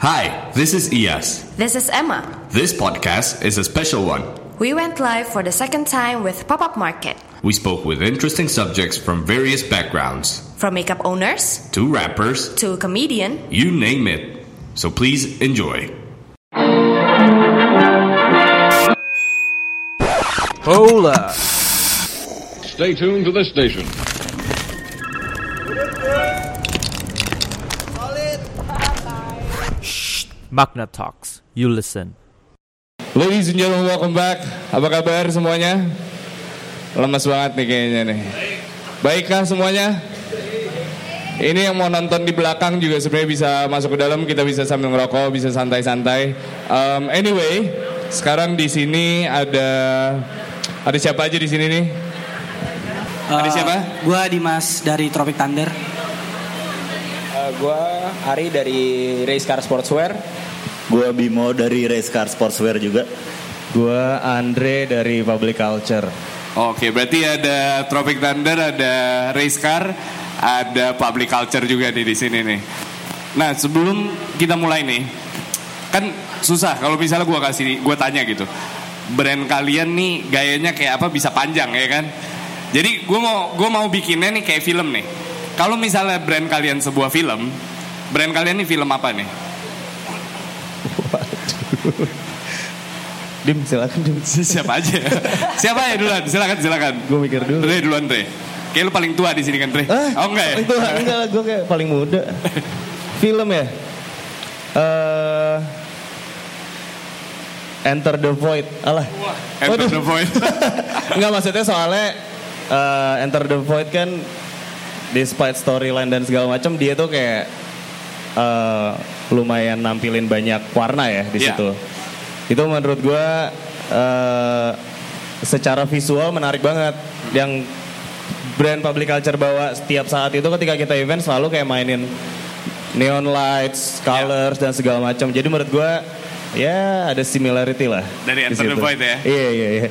Hi, this is Iyas. This is Emma. This podcast is a special one. We went live for the second time with Pop Up Market. We spoke with interesting subjects from various backgrounds, From makeup owners to rappers, to a comedian, you name it. So please enjoy. Hola. Stay tuned to this station. Magna Talks. You listen. Ladies and gentlemen, welcome back. Apa kabar semuanya? Lemes banget nih kayaknya nih. Baikkah semuanya? Ini yang mau nonton di belakang juga sebenarnya bisa masuk ke dalam. Kita bisa sambil ngerokok, bisa santai-santai. Um, anyway, sekarang di sini ada ada siapa aja di sini nih? Ada siapa? Gue Dimas dari Tropic Thunder. Gue Ari dari Race Car Sportswear. Gue Bimo dari Race Car Sportswear juga. Gue Andre dari Public Culture. Oke, berarti ada Tropic Thunder, ada Race Car, ada Public Culture juga nih di sini nih. Nah, sebelum kita mulai nih, kan susah kalau misalnya gue kasih, gue tanya gitu, brand kalian nih gayanya kayak apa bisa panjang ya kan? Jadi gue mau gue mau bikinnya nih kayak film nih. Kalau misalnya brand kalian sebuah film, brand kalian nih film apa nih? Dim silakan Dim. Siapa aja? Siapa ya duluan? Silakan silakan. Gue mikir dulu. Dre duluan Dre. Kayak lu paling tua di sini kan Dre? oh enggak ya? Itu enggak lah, gue kayak paling muda. Film ya? Eh Enter the Void. Alah. Enter the Void. Enggak maksudnya soalnya eh, Enter the Void kan despite storyline dan segala macam dia tuh kayak eh, lumayan nampilin banyak warna ya di Iya. situ. Itu menurut gue eh, secara visual menarik banget. Yang brand public culture bawa setiap saat itu ketika kita event selalu kayak mainin neon lights, colors dan segala macam. Jadi menurut gue ya ada similarity lah. Dari Enter the. Void ya? Iya iya iya.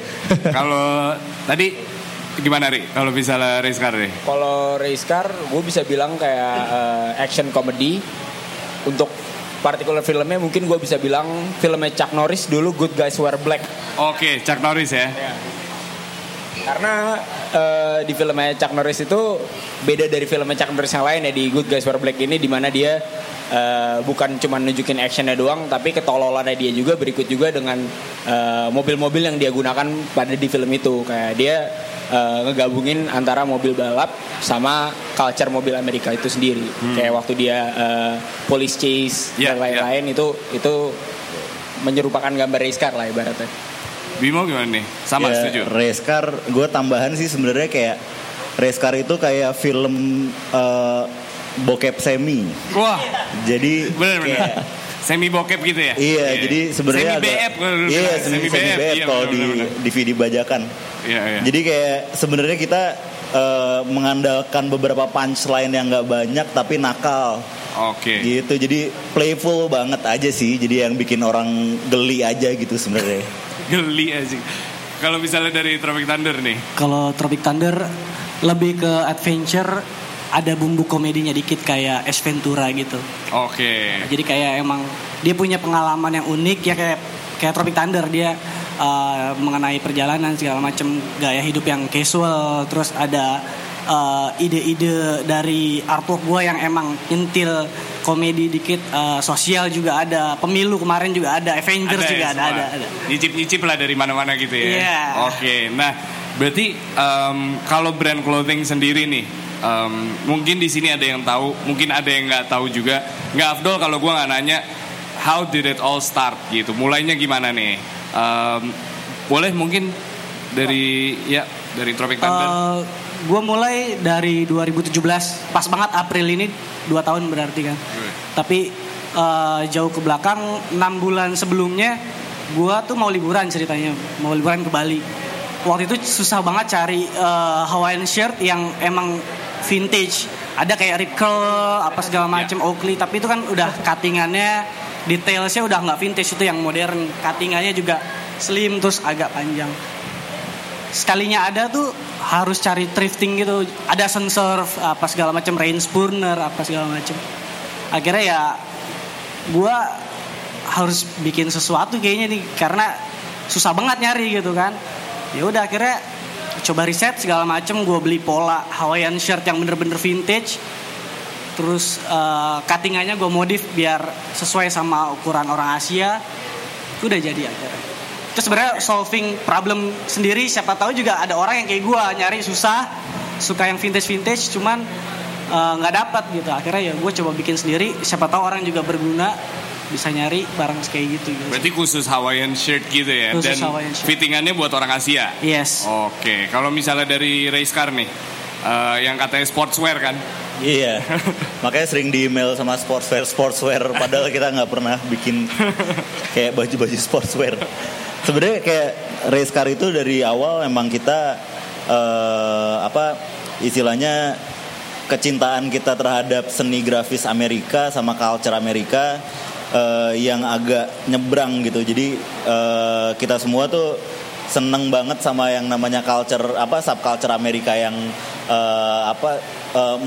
Kalau tadi gimana Ri? Kalau misalnya race car nih? Kalau Race Car, gue bisa bilang kayak eh, action comedy. Untuk particular filmnya mungkin gue bisa bilang filmnya Chuck Norris dulu Good Guys Wear Black. Oke, Chuck Norris ya. Karena eh, di filmnya Chuck Norris itu beda dari filmnya Chuck Norris yang lain ya di Good Guys Wear Black ini di mana dia eh, bukan cuma nunjukin actionnya doang tapi ketololannya dia juga berikut juga dengan eh, mobil-mobil yang dia gunakan pada di film itu. Kayak dia eh, ngegabungin antara mobil balap sama culture mobil Amerika itu sendiri. Kayak waktu dia eh, police chase Ya, dan lain-lain itu itu menyerupakan gambar race car lah ibaratnya. Bimo gimana nih? Sama Ya, setuju? Race Car, gue tambahan sih sebenarnya kayak Race Car itu kayak film eh, bokep semi. Wah, Jadi bener-bener. kayak Semi bokep gitu ya? Iya, jadi sebenarnya Semi BF Iya, semi, semi BF iya, kalau di. DVD bajakan. Iya, iya. Jadi kayak sebenarnya kita eh, mengandalkan beberapa punchline yang nggak banyak tapi nakal Oke. gitu. Jadi playful banget aja sih. Jadi yang bikin orang geli aja gitu sebenarnya. Geli aja. Kalau misalnya dari Tropic Thunder nih. Kalau Tropic Thunder lebih ke adventure, ada bumbu komedinya dikit kayak Ace Ventura gitu. Oke. Jadi kayak emang dia punya pengalaman yang unik ya kayak kayak Tropic Thunder dia uh, mengenai perjalanan segala macam gaya hidup yang casual terus ada uh, ide-ide dari artwork gue yang emang nyentil komedi dikit uh, sosial juga ada pemilu kemarin juga ada Avengers juga ya ada ada ada Nyicip-nyicip lah dari mana-mana gitu ya. Iya. Oke. Nah, berarti em, kalau brand clothing sendiri nih, em, mungkin di sini ada yang tahu, mungkin ada yang nggak tahu juga. Nggak afdol kalau gue nggak nanya, how did it all start gitu. Mulainya gimana nih? Em, boleh mungkin dari ya dari Tropic Thunder. Gue mulai dari 2017 pas banget April ini dua tahun berarti kan. Tapi eh, jauh ke belakang enam bulan sebelumnya gue tuh mau liburan ceritanya. Mau liburan ke Bali. Waktu itu susah banget cari eh, Hawaiian shirt yang emang vintage. Ada kayak Rip Curl apa segala macam Oakley. Tapi itu kan udah cuttingannya detailsnya udah nggak vintage itu yang modern. Cuttingannya juga slim terus agak panjang sekalinya ada tuh harus cari thrifting gitu. Ada sunsurf apa segala macam rain spurner apa segala macam. Akhirnya ya gue harus bikin sesuatu kayaknya nih karena susah banget nyari gitu kan. Ya udah akhirnya coba riset segala macem gue beli pola Hawaiian shirt yang bener-bener vintage. Terus uh, cuttingannya gue modif biar sesuai sama ukuran orang Asia. Udah jadi akhirnya terus sebenarnya solving problem sendiri siapa tahu juga ada orang yang kayak gue nyari susah suka yang vintage vintage cuman eh, nggak uh, dapat gitu akhirnya ya gue coba bikin sendiri siapa tahu orang juga berguna bisa nyari barang kayak gitu, gitu. Berarti khusus Hawaiian shirt gitu ya? Khusus Dan Hawaiian shirt. fittingannya buat orang Asia? Yes. Oke, kalau misalnya dari race car nih, uh, yang katanya sportswear kan? Iya, makanya sering di email sama sportswear, sportswear. Padahal kita nggak pernah bikin kayak baju-baju sportswear. Sebenarnya kayak race car itu dari awal memang kita uh, apa istilahnya kecintaan kita terhadap seni grafis Amerika sama culture Amerika uh, yang agak nyebrang gitu. Jadi uh, kita semua tuh seneng banget sama yang namanya culture apa subculture Amerika yang uh, apa uh,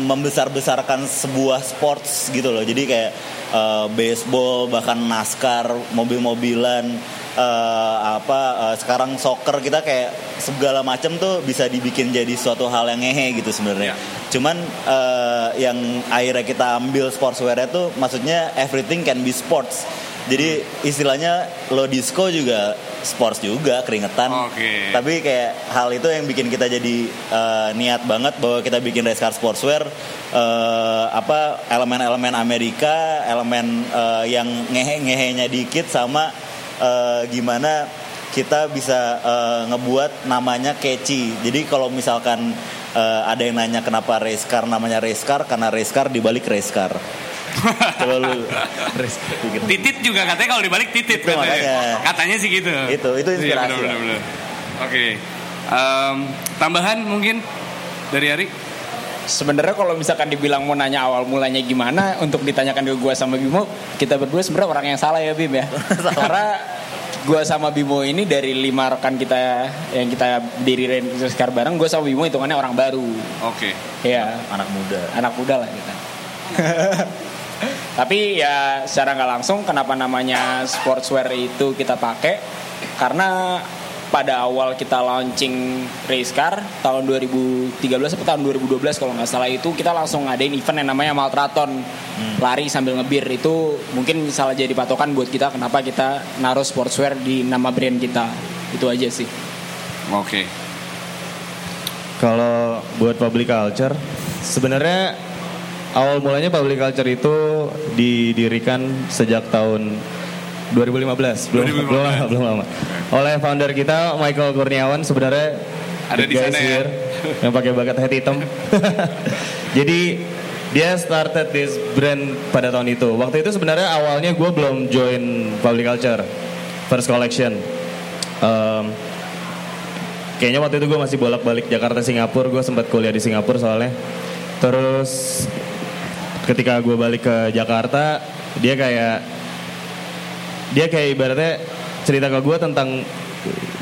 membesar-besarkan sebuah sports gitu loh. Jadi kayak uh, baseball bahkan NASCAR, mobil-mobilan uh, apa uh, sekarang soccer kita kayak segala macam tuh bisa dibikin jadi suatu hal yang ngehe gitu sebenarnya. Yeah. Cuman uh, yang akhirnya kita ambil sportswear itu maksudnya everything can be sports. Jadi istilahnya lo disco juga sports juga keringetan. Okay. Tapi kayak hal itu yang bikin kita jadi uh, niat banget bahwa kita bikin race car sportswear uh, apa elemen-elemen Amerika, elemen uh, yang ngehe-ngehenya dikit sama uh, gimana kita bisa uh, ngebuat namanya catchy. Jadi kalau misalkan uh, ada yang nanya kenapa race car namanya race car karena race car dibalik race car. Coba lu Titit juga katanya kalau dibalik titit itu katanya. katanya sih gitu. Itu itu iya, inspirasi. Iya, bener, bener, Oke. Okay. Um, tambahan mungkin dari Ari? Sebenarnya kalau misalkan dibilang mau nanya awal mulanya gimana untuk ditanyakan ke gue sama Bimo, kita berdua sebenarnya orang yang salah ya Bim ya. Karena gue sama Bimo ini dari lima rekan kita yang kita diriin sekarang bareng, gue sama Bimo hitungannya orang baru. Oke. Okay. Iya. Anak muda. Anak muda lah kita. Tapi ya secara nggak langsung kenapa namanya sportswear itu kita pakai karena pada awal kita launching race car tahun 2013 atau tahun 2012 kalau nggak salah itu kita langsung ngadain event yang namanya Maltraton hmm. lari sambil ngebir itu mungkin salah jadi patokan buat kita kenapa kita naruh sportswear di nama brand kita itu aja sih. Oke. Okay. Kalau buat public culture sebenarnya awal mulanya public culture itu didirikan sejak tahun 2015 belum 2015. belum lama belum lama. Oleh founder kita Michael Kurniawan sebenarnya ada di sana ya? yang pakai bakat hat hitam. Jadi dia started this brand pada tahun itu. Waktu itu sebenarnya awalnya gue belum join public culture first collection. Um, kayaknya waktu itu gue masih bolak-balik Jakarta Singapura. Gue sempat kuliah di Singapura soalnya. Terus ketika gue balik ke Jakarta dia kayak dia kayak ibaratnya cerita ke gue tentang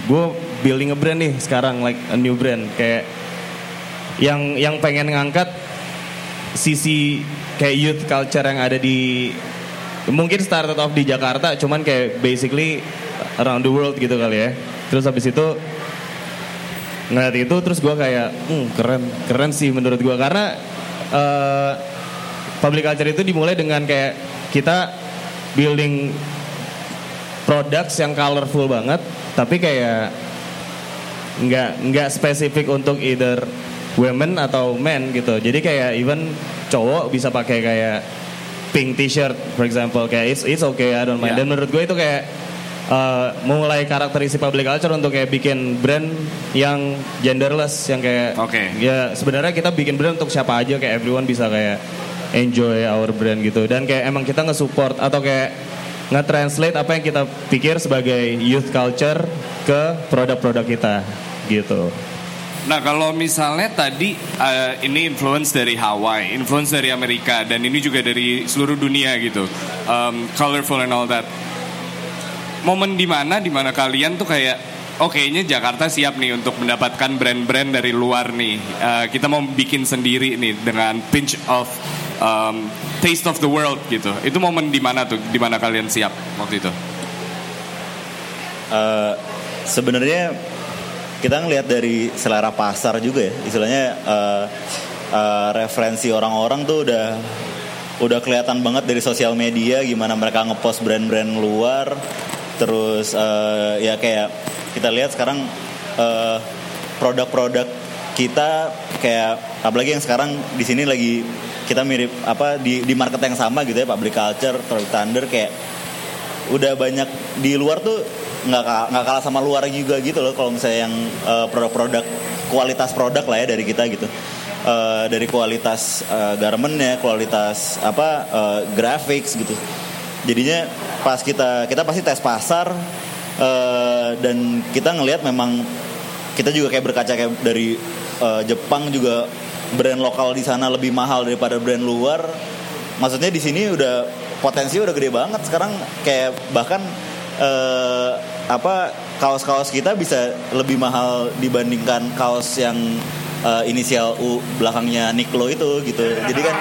gue building a brand nih sekarang like a new brand. Kayak yang yang pengen ngangkat sisi kayak youth culture yang ada di mungkin started off di Jakarta cuman kayak basically around the world gitu kali ya. Terus habis itu ngeliat itu terus gue kayak hmm, keren keren sih menurut gue karena uh, public culture itu dimulai dengan kayak kita building products yang colorful banget tapi kayak nggak nggak spesifik untuk either women atau men gitu jadi kayak even cowok bisa pakai kayak pink t-shirt for example kayak it's it's okay I don't mind yeah. dan menurut gue itu kayak uh, mulai karakteristik public culture untuk kayak bikin brand yang genderless yang kayak okay. ya sebenarnya kita bikin brand untuk siapa aja kayak everyone bisa kayak enjoy our brand gitu dan kayak emang kita nge-support atau kayak nge-translate apa yang kita pikir sebagai youth culture ke produk-produk kita gitu. Nah kalau misalnya tadi uh, ini influence dari Hawaii, influence dari Amerika dan ini juga dari seluruh dunia gitu, um, colorful and all that. Momen di mana di mana kalian tuh kayak, oke oh, ini Jakarta siap nih untuk mendapatkan brand-brand dari luar nih. Uh, kita mau bikin sendiri nih dengan pinch of um, taste of the world gitu. Itu momen di mana tuh? Di mana kalian siap waktu itu? Eh, sebenarnya kita ngelihat dari selera pasar juga ya istilahnya eh, eh, referensi orang-orang tuh udah udah kelihatan banget dari sosial media gimana mereka ngepost brand-brand luar terus eh, ya kayak kita lihat sekarang eh, produk-produk kita kayak apalagi yang sekarang di sini lagi kita mirip apa di di market yang sama gitu ya public culture, Tropic Thunder kayak udah banyak di luar tuh nggak nggak kalah sama luar juga gitu loh kalau misalnya yang eh, produk-produk kualitas produk lah ya dari kita gitu. Eh, dari kualitas eh, garmentnya kualitas apa eh, graphics gitu. Jadinya pas kita kita pasti tes pasar eh, dan kita ngelihat memang kita juga kayak berkaca kayak dari eh, Jepang juga brand lokal di sana lebih mahal daripada brand luar. Maksudnya di sini udah potensi udah gede banget. Sekarang kayak bahkan eh, apa kaos-kaos kita bisa lebih mahal dibandingkan kaos yang eh, inisial U belakangnya Niklo itu gitu. Jadi kan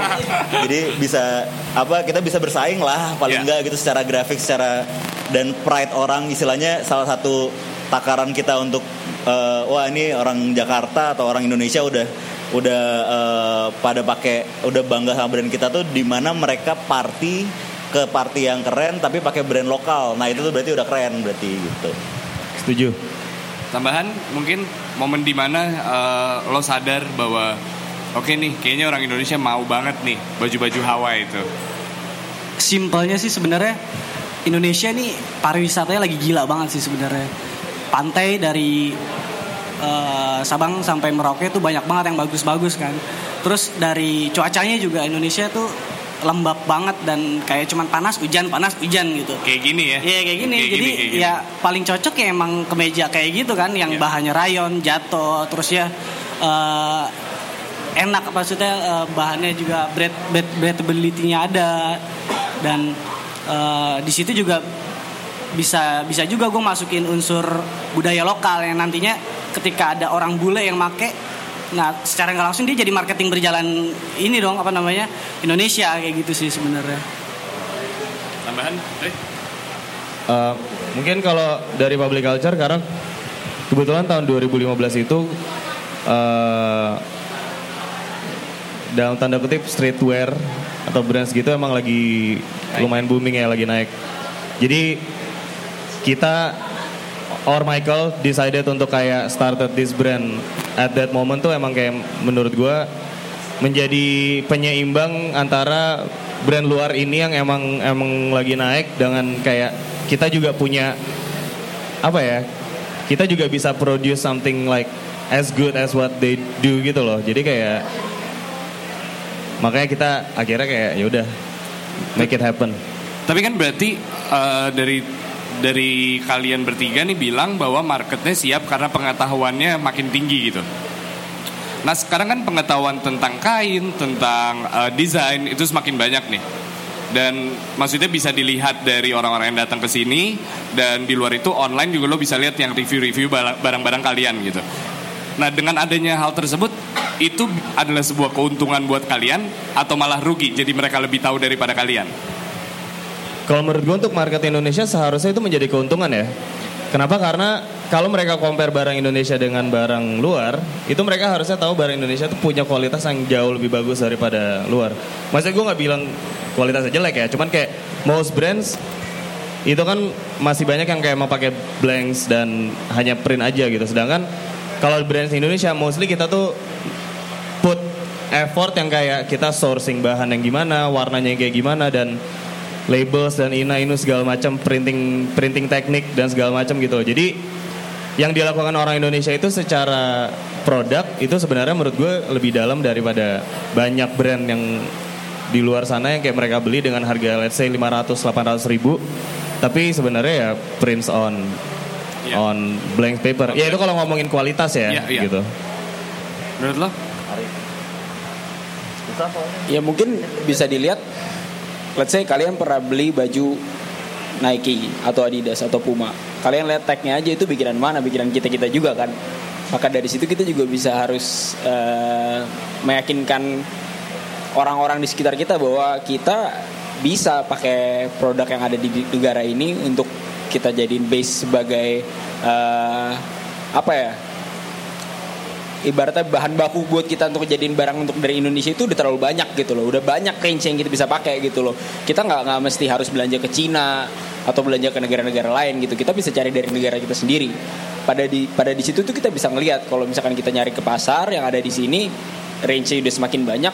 jadi bisa apa kita bisa bersaing lah paling enggak gitu secara grafik secara dan pride orang. Istilahnya salah satu takaran kita untuk eh, wah ini orang Jakarta atau orang Indonesia udah udah eh, pada pakai udah bangga sama brand kita tuh di mana mereka party ke party yang keren tapi pakai brand lokal. Nah, itu tuh berarti udah keren berarti gitu. Setuju. Tambahan mungkin momen di mana eh, lo sadar bahwa oke nih kayaknya orang Indonesia mau banget nih baju-baju Hawaii itu. Simpelnya sih sebenarnya Indonesia nih pariwisatanya lagi gila banget sih sebenarnya. Pantai dari eh, Sabang sampai Merauke tuh banyak banget yang bagus-bagus kan. Terus dari cuacanya juga Indonesia tuh lembab banget dan kayak cuman panas hujan panas hujan gitu. Kayak gini ya. Iya kayak gini. Kayak Jadi kayak gini. ya paling cocok ya emang kemeja kayak gitu kan, yang bahannya rayon, jatuh, terus ya eh, enak maksudnya eh, bahannya juga bread, bread breathability-nya ada dan eh, di situ juga bisa bisa juga gue masukin unsur budaya lokal yang nantinya ketika ada orang bule yang make nah secara nggak langsung dia jadi marketing berjalan ini dong apa namanya Indonesia kayak gitu sih sebenarnya Tambahan? Eh? Eh, mungkin kalau dari public culture karena kebetulan tahun 2015 itu eh, dalam tanda kutip streetwear atau brands gitu emang lagi lumayan booming ya lagi naik. Jadi kita or Michael decided untuk kayak started this brand at that moment tuh emang kayak menurut gua menjadi penyeimbang antara brand luar ini yang emang emang lagi naik dengan kayak kita juga punya apa ya kita juga bisa produce something like as good as what they do gitu loh. Jadi kayak makanya kita akhirnya kayak ya udah make it happen. Tapi kan berarti eh, dari dari kalian bertiga nih bilang bahwa marketnya siap karena pengetahuannya makin tinggi gitu. Nah sekarang kan pengetahuan tentang kain, tentang eh, desain itu semakin banyak nih. Dan maksudnya bisa dilihat dari orang-orang yang datang ke sini dan di luar itu online juga lo bisa lihat yang review-review barang-barang kalian gitu. Nah dengan adanya hal tersebut itu adalah sebuah keuntungan buat kalian atau malah rugi jadi mereka lebih tahu daripada kalian. Kalau menurut gue untuk market Indonesia seharusnya itu menjadi keuntungan ya. Kenapa? Karena kalau mereka compare barang Indonesia dengan barang luar, itu mereka harusnya tahu barang Indonesia itu punya kualitas yang jauh lebih bagus daripada luar. Maksudnya gue nggak bilang kualitasnya jelek ya, cuman kayak most brands itu kan masih banyak yang kayak mau pakai blanks dan hanya print aja gitu. Sedangkan kalau brands Indonesia mostly kita tuh put effort yang kayak kita sourcing bahan yang gimana, warnanya yang kayak gimana dan labels dan ina inu segala macam printing printing teknik dan segala macam gitu. Jadi yang dilakukan orang Indonesia itu secara produk itu sebenarnya menurut gue lebih dalam daripada banyak brand yang di luar sana yang kayak mereka beli dengan harga let's say 500 800 ribu tapi sebenarnya ya prints on on blank paper. Ya itu kalau ngomongin kualitas ya Iya, iya. gitu. Menurut lo? Ya mungkin bisa dilihat Let's say kalian pernah beli baju Nike atau Adidas atau Puma. Kalian lihat tagnya aja itu bikinan mana? Bikinan kita-kita juga kan. Maka dari situ kita juga bisa harus eh, Meyakinkan orang-orang di sekitar kita bahwa kita bisa pakai produk yang ada di negara ini untuk kita jadiin base sebagai eh, apa ya ibaratnya bahan baku buat kita untuk jadiin barang untuk dari Indonesia itu udah terlalu banyak gitu loh. Udah banyak range yang kita bisa pakai gitu loh. Kita nggak nggak mesti harus belanja ke Cina atau belanja ke negara-negara lain gitu. Kita bisa cari dari negara kita sendiri. Pada di pada di situ tuh kita bisa ngelihat kalau misalkan kita nyari ke pasar yang ada di sini range-nya udah semakin banyak.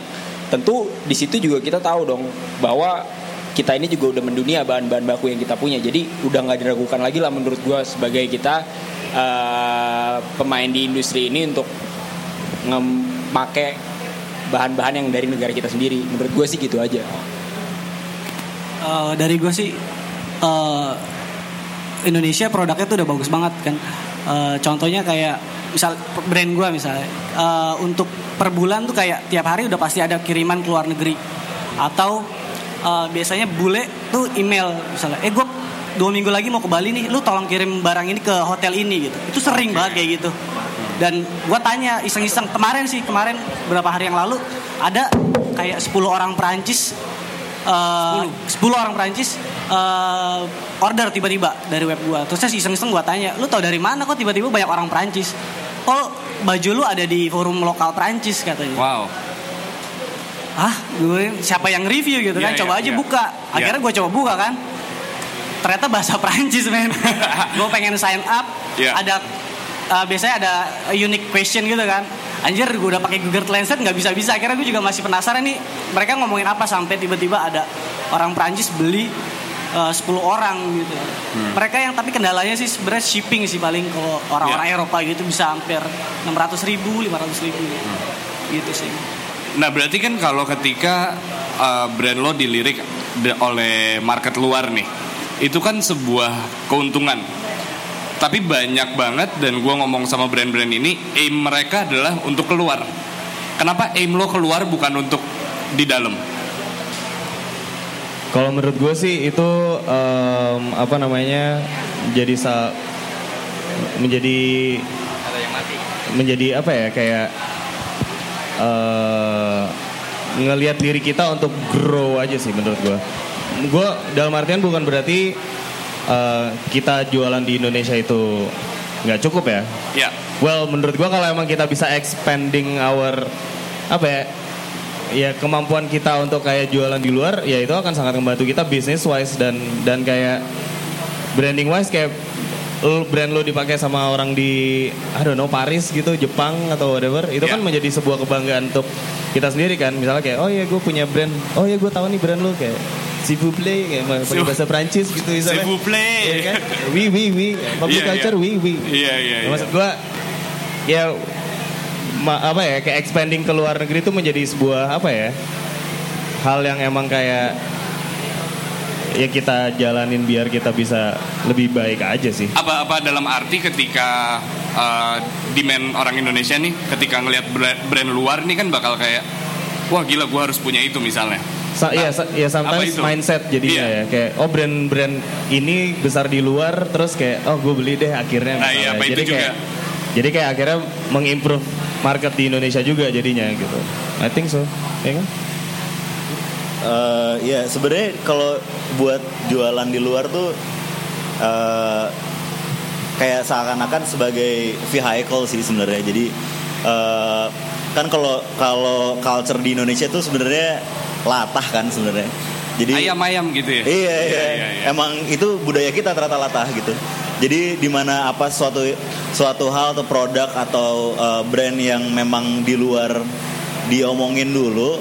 Tentu di situ juga kita tahu dong bahwa kita ini juga udah mendunia bahan-bahan baku yang kita punya. Jadi udah nggak diragukan lagi lah menurut gua sebagai kita eh, pemain di industri ini untuk memakai bahan-bahan yang dari negara kita sendiri. Menurut gue sih gitu aja. Eh, dari gue sih eh, Indonesia produknya tuh udah bagus banget kan. Eh, contohnya kayak misal brand gue misalnya eh, untuk per bulan tuh kayak tiap hari udah pasti ada kiriman ke luar negeri. Atau eh, biasanya bule tuh email misalnya eh gue dua minggu lagi mau ke Bali nih lu tolong kirim barang ini ke hotel ini gitu. Itu sering banget kayak gitu dan gue tanya iseng-iseng kemarin sih kemarin berapa hari yang lalu ada kayak 10 orang Perancis eh, 10 orang Perancis eh, order tiba-tiba dari web gua. Terus saya iseng-iseng gua tanya, "Lu tau dari mana kok tiba-tiba banyak orang Perancis?" "Oh, baju lu ada di forum lokal Perancis," katanya. Wow. Ah, gue siapa yang review gitu kan? Iya, coba iya, aja iya. buka. Akhirnya gue coba buka kan. Ternyata bahasa Perancis men. gue pengen sign up. Iya. Ada uh, biasanya ada unique question gitu kan. Anjir gue udah pakai Google Translate nggak bisa bisa. Akhirnya gue juga masih penasaran nih mereka ngomongin apa sampai tiba-tiba ada orang Perancis beli uh, 10 orang gitu. Hmm. Mereka yang tapi kendalanya sih sebenarnya shipping sih paling kalau orang-orang Iya. Eropa gitu bisa hampir 600 ribu, 500 ribu Hmm. gitu sih. Nah berarti kan kalau ketika uh, brand lo dilirik oleh market luar nih, itu kan sebuah keuntungan. Tapi banyak banget dan gue ngomong sama brand-brand ini, aim mereka adalah untuk keluar. Kenapa aim lo keluar bukan untuk di dalam? Kalau menurut gue sih itu em, apa namanya jadi sa menjadi menjadi apa ya kayak eh ngelihat diri kita untuk grow aja sih menurut gue. Gue dalam artian bukan berarti eh, kita jualan di Indonesia itu nggak cukup ya. Ya, Well, menurut gua kalau emang kita bisa expanding our apa ya? Ya kemampuan kita untuk kayak jualan di luar, ya itu akan sangat membantu kita business wise dan dan kayak branding wise kayak brand lo dipakai sama orang di I don't know Paris gitu, Jepang atau whatever, itu Ya. kan menjadi sebuah kebanggaan untuk kita sendiri kan. Misalnya kayak oh ya gue punya brand, oh ya gue tahu nih brand lo kayak S'il vous plaît, kayak pakai bahasa Prancis gitu misalnya. S'il vous plaît. Iya kan? Oui, oui, oui. Public Iya, iya. culture, oui, oui. Iya, iya, Nah, Maksud gue ya ma- apa ya kayak expanding ke luar negeri itu menjadi sebuah apa ya hal yang emang kayak ya kita jalanin biar kita bisa lebih baik aja sih. apa-apa dalam arti ketika uh, demand orang Indonesia nih, ketika ngelihat brand, brand luar nih kan bakal kayak, wah gila gue harus punya itu misalnya. Sa- ya, sa- ya sometimes itu? mindset jadinya Iya. ya kayak oh brand-brand ini besar di luar terus kayak oh gue beli deh akhirnya. Nah, iya, apa itu jadi juga? kayak jadi kayak akhirnya mengimprove market di Indonesia juga jadinya gitu. I think so, ya kan? Eh, ya sebenarnya kalau buat jualan di luar tuh eh, kayak seakan-akan sebagai vehicle sih sebenarnya. Jadi eh, kan kalau kalau culture di Indonesia tuh sebenarnya latah kan sebenarnya. Jadi Ayam-ayam gitu ya? Iya, iya, iya, iya. Emang itu budaya kita ternyata latah gitu. Jadi di mana apa suatu suatu hal atau produk atau eh, brand yang memang di luar diomongin dulu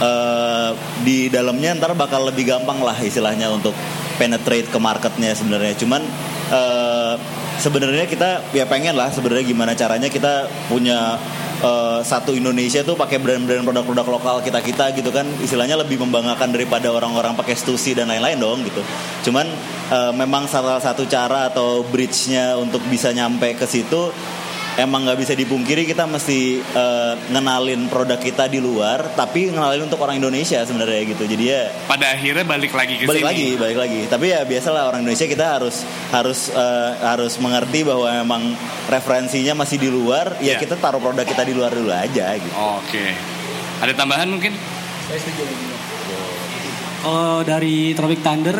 eh, di dalamnya ntar bakal lebih gampang lah istilahnya untuk penetrate ke marketnya sebenarnya. Cuman eh, sebenarnya kita ya pengen lah sebenarnya gimana caranya kita punya eh, satu Indonesia tuh pakai brand-brand produk-produk lokal kita kita gitu kan istilahnya lebih membanggakan daripada orang-orang pakai stussy dan lain-lain dong gitu. Cuman eh, memang salah satu cara atau bridge-nya untuk bisa nyampe ke situ emang nggak bisa dipungkiri kita mesti eh, ngenalin produk kita di luar tapi ngenalin untuk orang Indonesia sebenarnya gitu. Jadi ya Pada akhirnya balik lagi ke balik sini. lagi balik lagi tapi ya biasalah orang Indonesia kita harus harus eh, harus mengerti bahwa memang referensinya masih di luar ya Iya. kita taruh produk kita di luar dulu aja gitu Oke. Ada tambahan mungkin? Saya setuju juga. Kalau dari Tropic Thunder,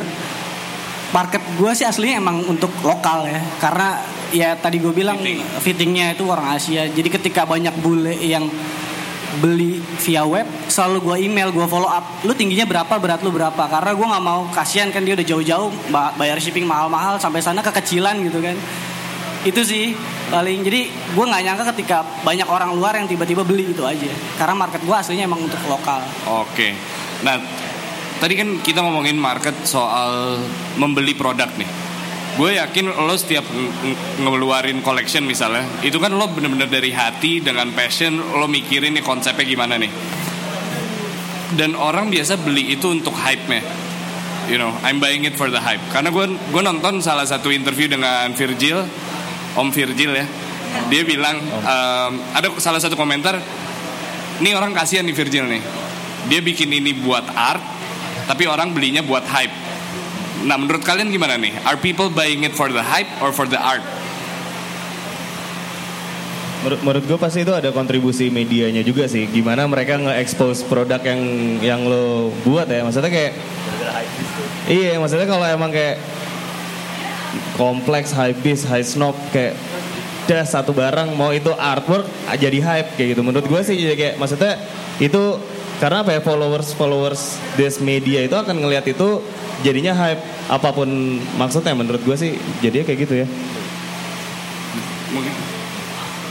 market gue sih aslinya emang untuk lokal ya. Karena ya tadi gue bilang fittingnya itu orang Asia. Jadi ketika banyak bule yang beli via web, selalu gue email, gue follow up. Lu tingginya berapa, berat lu berapa? Karena gue nggak mau kasihan kan dia udah jauh-jauh ba- bayar shipping mahal-mahal sampai sana kekecilan gitu kan. Itu sih paling jadi gue nggak nyangka ketika banyak orang luar yang tiba-tiba beli gitu aja. Karena market gue aslinya emang untuk lokal. Oke. Nah, tadi kan kita ngomongin market soal membeli produk nih. Gue yakin lo setiap nge- nge- ngeluarin collection misalnya, itu kan lo bener-bener dari hati dengan passion, lo mikirin nih konsepnya gimana nih. Dan orang biasa beli itu untuk hype-nya. You know, I'm buying it for the hype. Karena gue gue nonton salah satu interview dengan Virgil, Om Virgil ya. Dia bilang um, ada salah satu komentar, ini orang kasihan nih Virgil nih. Dia bikin ini buat art, tapi orang belinya buat hype. Nah, menurut kalian gimana nih? Are people buying it for the hype or for the art? Menurut, menurut gue pasti itu ada kontribusi medianya juga sih. Gimana mereka nge-expose produk yang yang lo buat ya. Maksudnya kayak Iya, maksudnya kalau emang kayak kompleks, high beast, high snob kayak dah satu barang mau itu artwork jadi hype kayak gitu. Menurut gue sih kayak maksudnya itu karena apa ya followers followers this media itu akan ngelihat itu jadinya hype apa pun maksudnya menurut gue sih jadinya kayak gitu ya. Mungkin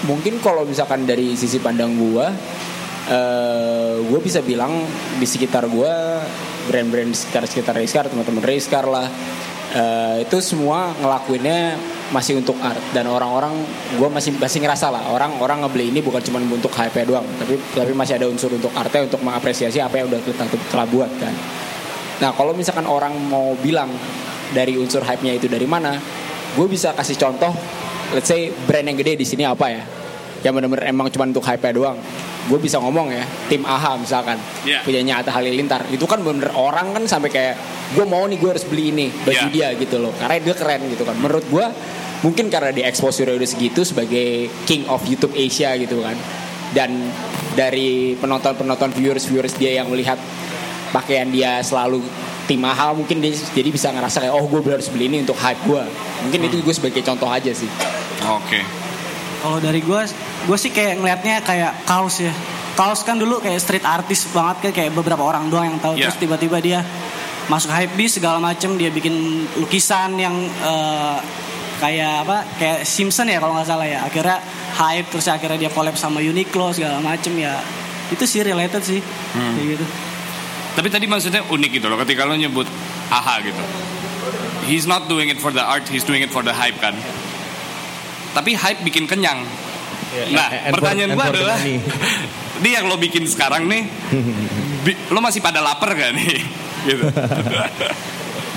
Mungkin kalau misalkan dari sisi pandang gua, eh gue bisa bilang di sekitar gua brand-brand di sekitar sekitar Rizkar, teman-teman Rizkar lah, eh, itu semua ngelakuinnya masih untuk art. Dan orang-orang gue masih masih ngerasa lah orang-orang ngebeli ini bukan cuma untuk hype doang tapi tapi masih ada unsur untuk artnya untuk mengapresiasi apa yang udah kita telah buat kan. Nah kalau misalkan orang mau bilang dari unsur hype-nya itu dari mana gue bisa kasih contoh let's say brand yang gede di sini apa ya yang benar-benar emang cuma untuk hype doang. Gue bisa ngomong ya tim AHA misalkan Iya. punyanya Atta Halilintar. Itu kan bener orang kan sampai kayak gue mau nih gue harus beli ini baju Iya. dia gitu loh. Karena dia keren gitu kan. Menurut gue mungkin karena di exposure udah segitu sebagai king of YouTube Asia gitu kan dan dari penonton-penonton viewers-viewers dia yang melihat pakaian dia selalu tim mahal mungkin dia jadi bisa ngerasa kayak oh gue harus beli ini untuk hype gue mungkin itu gue sebagai contoh aja sih Oke. Kalau dari gue, gue sih kayak ngelihatnya kayak kaos ya. Kaos kan dulu kayak street artist banget kan kayak beberapa orang doang yang tahu. Iya. Terus tiba-tiba dia masuk hype segala macem dia bikin lukisan yang eh, kayak apa kayak Simpson ya kalau nggak salah ya. Akhirnya hype terus akhirnya dia collab sama Uniqlo segala macem ya. Itu sih related sih kayak gitu. Tapi tadi maksudnya unik gitu loh ketika lo nyebut AHA gitu. He's not doing it for the art, he's doing it for the hype kan. Tapi hype bikin kenyang. Nah, and for- pertanyaan gue adalah, ini yang lo bikin sekarang nih, bi- lo masih pada lapar gak nih? Gitu.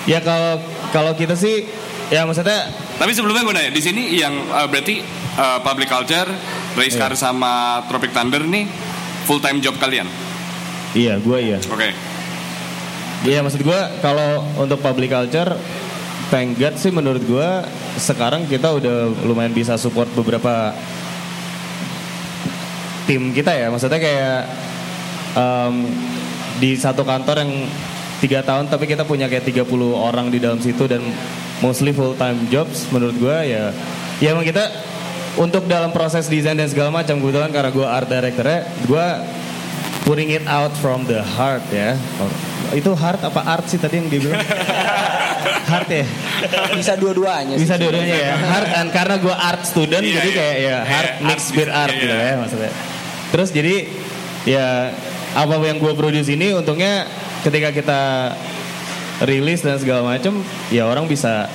Ya kalau kalau kita sih ya maksudnya Tapi sebelumnya gue nanya, di sini yang uh, berarti uh, public culture, race car sama Tropic Thunder nih full time job kalian. iya gue iya. Oke. Iya maksud gue kalau untuk public culture thank God sih menurut gue sekarang kita udah lumayan bisa support beberapa tim kita ya maksudnya kayak em, di satu kantor yang tiga tahun tapi kita punya kayak 30 orang di dalam situ dan mostly full time jobs menurut gue ya. Ya emang kita untuk dalam proses desain dan segala macam kebetulan karena gue art directornya gue putting it out from the heart ya. Oh, itu heart apa art sih tadi yang dibilang heart ya? Bisa dua-duanya bisa dua-duanya ya. Heart kan karena gue art student Iya, jadi iya. kayak ya heart Iya, mixed with art iya, gitu iya. ya maksudnya. Terus jadi ya apa yang gue produce ini untungnya ketika kita rilis dan segala macam ya orang bisa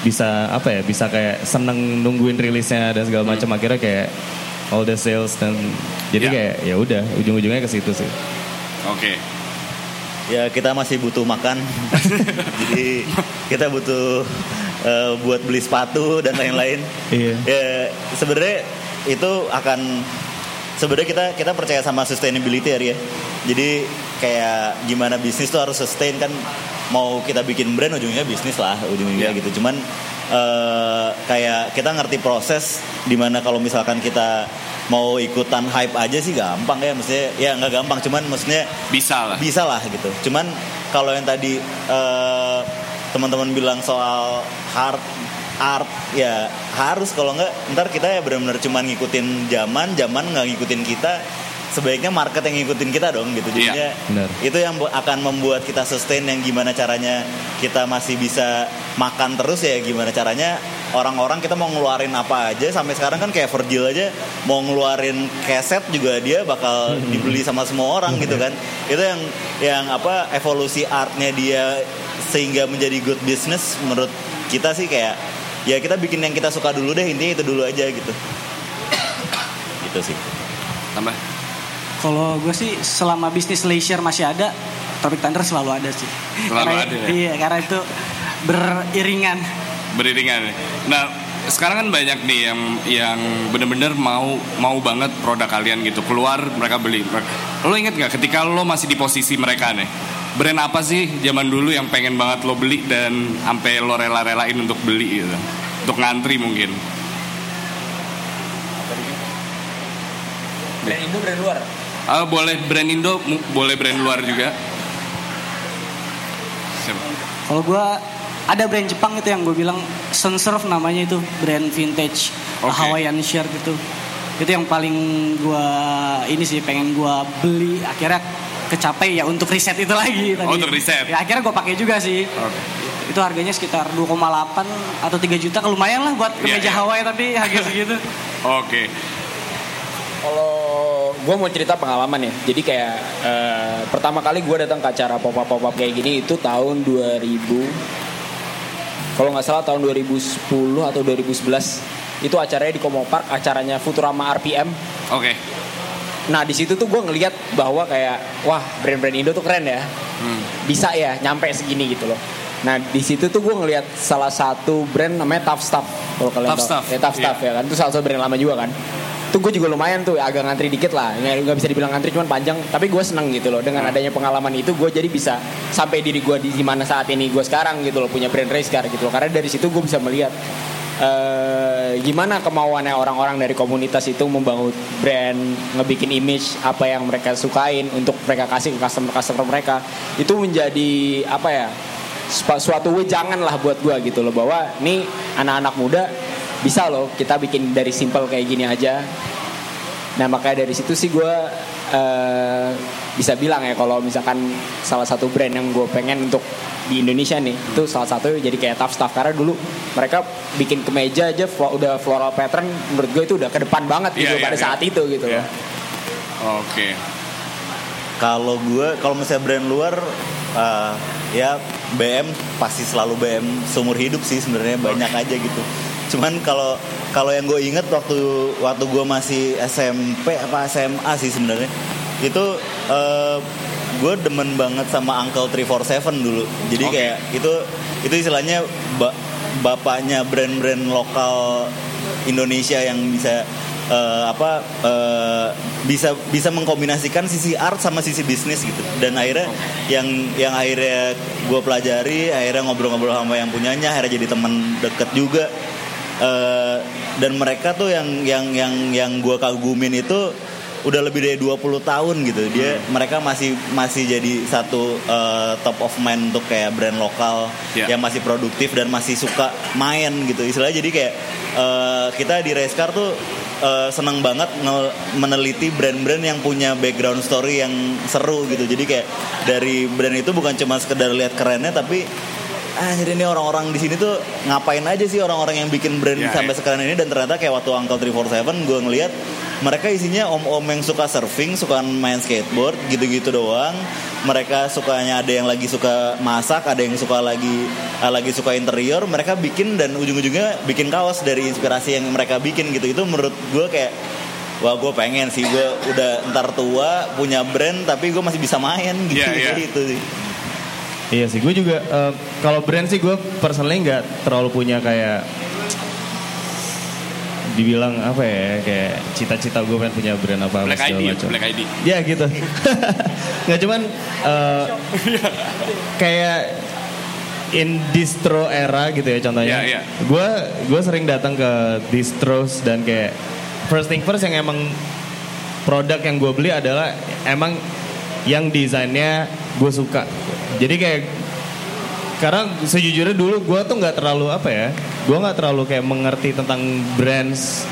bisa apa ya bisa kayak seneng nungguin rilisnya dan segala macam akhirnya kayak all the sales dan jadi Hmm. Ya. kayak ya udah ujung-ujungnya ke situ sih Oke. Ya kita masih butuh makan. Jadi kita butuh eh, buat beli sepatu dan lain-lain. Iya. Ya sebenarnya itu akan sebenarnya kita kita percaya sama sustainability ya. Jadi kayak gimana bisnis tuh harus sustain kan mau kita bikin brand ujungnya bisnis lah ujung-ujungnya Iya. gitu. Cuman eh, kayak kita ngerti proses di mana kalau misalkan kita mau ikutan hype aja sih gampang ya. Maksudnya ya nggak gampang cuman maksudnya bisa lah. Bisa lah gitu. Cuman kalau yang tadi eh, teman-teman bilang soal hard art ya harus. Kalau nggak ntar kita ya benar-benar cuman ngikutin zaman zaman nggak ngikutin kita sebaiknya market yang ngikutin kita dong gitu. Jadinya Benar. itu yang akan membuat kita sustain yang gimana caranya kita masih bisa makan terus ya gimana caranya orang-orang kita mau ngeluarin apa aja. Sampai sekarang kan kayak Virgil aja mau ngeluarin keset juga dia bakal dibeli sama semua orang gitu kan. Itu yang yang apa evolusi artnya dia sehingga menjadi good business menurut kita sih kayak ya kita bikin yang kita suka dulu deh intinya itu dulu aja gitu. Gitu sih. Tambah Kalau gue sih selama bisnis leisure masih ada, Tropic Thunder selalu ada sih. Selalu Karena- ada ya? Iya, karena itu beriringan. beriringan nah sekarang kan banyak nih yang yang bener-bener mau mau banget produk kalian gitu keluar mereka beli lo inget nggak ketika lo masih di posisi mereka nih brand apa sih zaman dulu yang pengen banget lo beli dan sampai lo rela-relain untuk beli gitu untuk ngantri mungkin Brand Indo brand luar. Ah, boleh brand Indo boleh brand luar juga Siapa? Kalau gue ada brand Jepang itu yang gue bilang Sunsurf namanya itu brand vintage Oke. Hawaiian shirt gitu. Itu yang paling gue ini sih pengen gue beli akhirnya kecapai ya untuk riset itu lagi tadi. Oh, untuk riset. Ya akhirnya gue pakai juga sih. Oke. Itu harganya sekitar 2,8 atau 3 juta lumayan lah buat Iya, kemeja iya. Hawaii tapi harga segitu. Oke Kalau gue mau cerita pengalaman ya. Jadi kayak eh, pertama kali gue datang ke acara pop up pop up kayak gini itu tahun 2000 kalau nggak salah tahun 2010 atau 2011 itu acaranya di Komo Park acaranya Futurama RPM oke. Nah di situ tuh gue ngelihat bahwa kayak wah brand-brand Indo tuh keren ya. Hmm. bisa ya nyampe segini gitu loh. Nah di situ tuh gue ngelihat salah satu brand namanya Tough Stuff kalau kalian Tough tahu. Stuff, ya Tough Stuff ya kan. Itu salah satu brand lama juga kan tuh gue juga lumayan tuh agak ngantri dikit lah. Nggak bisa dibilang ngantri cuman panjang. Tapi gue seneng gitu loh dengan adanya pengalaman itu gue jadi bisa sampai diri gue di mana saat ini gue sekarang gitu loh punya brand race car gitu loh. Karena dari situ gue bisa melihat eh, gimana kemauannya orang-orang dari komunitas itu membangun brand ngebikin image apa yang mereka sukain untuk mereka kasih ke customer customer mereka. Itu menjadi apa ya suatu wejangan lah buat gue gitu loh bahwa nih anak-anak muda bisa loh kita bikin dari simple kayak gini aja nah makanya dari situ sih gue eh, bisa bilang ya kalau misalkan salah satu brand yang gue pengen untuk di Indonesia nih itu salah satu jadi kayak tough stuff karena dulu mereka bikin kemeja aja udah floral pattern menurut gue itu udah ke depan banget gitu Iya, iya, pada iya. saat itu gitu Iya. loh. oke Kalau gue, kalau misalnya brand luar, eh, ya BM pasti selalu BM seumur hidup sih sebenarnya banyak aja gitu. Cuman kalau kalau yang gue inget waktu waktu gue masih SMP apa SMA sih sebenarnya itu eh, gue demen banget sama Uncle 347 dulu. Jadi Oke. kayak itu itu istilahnya ba- bapaknya brand-brand lokal Indonesia yang bisa eh, apa eh, bisa bisa mengkombinasikan sisi art sama sisi bisnis gitu dan akhirnya yang yang akhirnya gue pelajari akhirnya ngobrol-ngobrol sama yang punyanya akhirnya jadi teman deket juga Eh, dan mereka tuh yang yang yang yang gue kagumin itu udah lebih dari 20 tahun gitu. Dia mereka masih masih jadi satu eh, top of mind untuk kayak brand lokal Ya. yang masih produktif dan masih suka main gitu. Istilahnya jadi kayak eh, kita di Racecar tuh eh, seneng banget nge- meneliti brand-brand yang punya background story yang seru gitu. Jadi kayak dari brand itu bukan cuma sekedar lihat kerennya tapi ah jadi ini orang-orang di sini tuh ngapain aja sih orang-orang yang bikin brand Ya, sampai ya. sekarang ini dan ternyata kayak waktu Uncle 347 gue ngeliat mereka isinya om-om yang suka surfing, suka main skateboard gitu-gitu doang. Mereka sukanya ada yang lagi suka masak, ada yang suka lagi ah, lagi suka interior. Mereka bikin dan ujung-ujungnya bikin kaos dari inspirasi yang mereka bikin gitu. Itu menurut gue kayak Wah gue pengen sih gue udah ntar tua punya brand tapi gue masih bisa main gitu Iya, iya. gitu sih. Iya sih, gue juga eh, kalau brand sih gue personally nggak terlalu punya kayak dibilang apa ya kayak cita-cita gue pengen punya brand apa Black ID macam. Black ID. Ya gitu. Nggak cuman eh, kayak in distro era gitu ya contohnya. Iya, iya. Gue gue sering datang ke distros dan kayak first thing first yang emang produk yang gue beli adalah emang yang desainnya gue suka. Jadi kayak karena sejujurnya dulu gue tuh nggak terlalu apa ya, gue nggak terlalu kayak mengerti tentang brands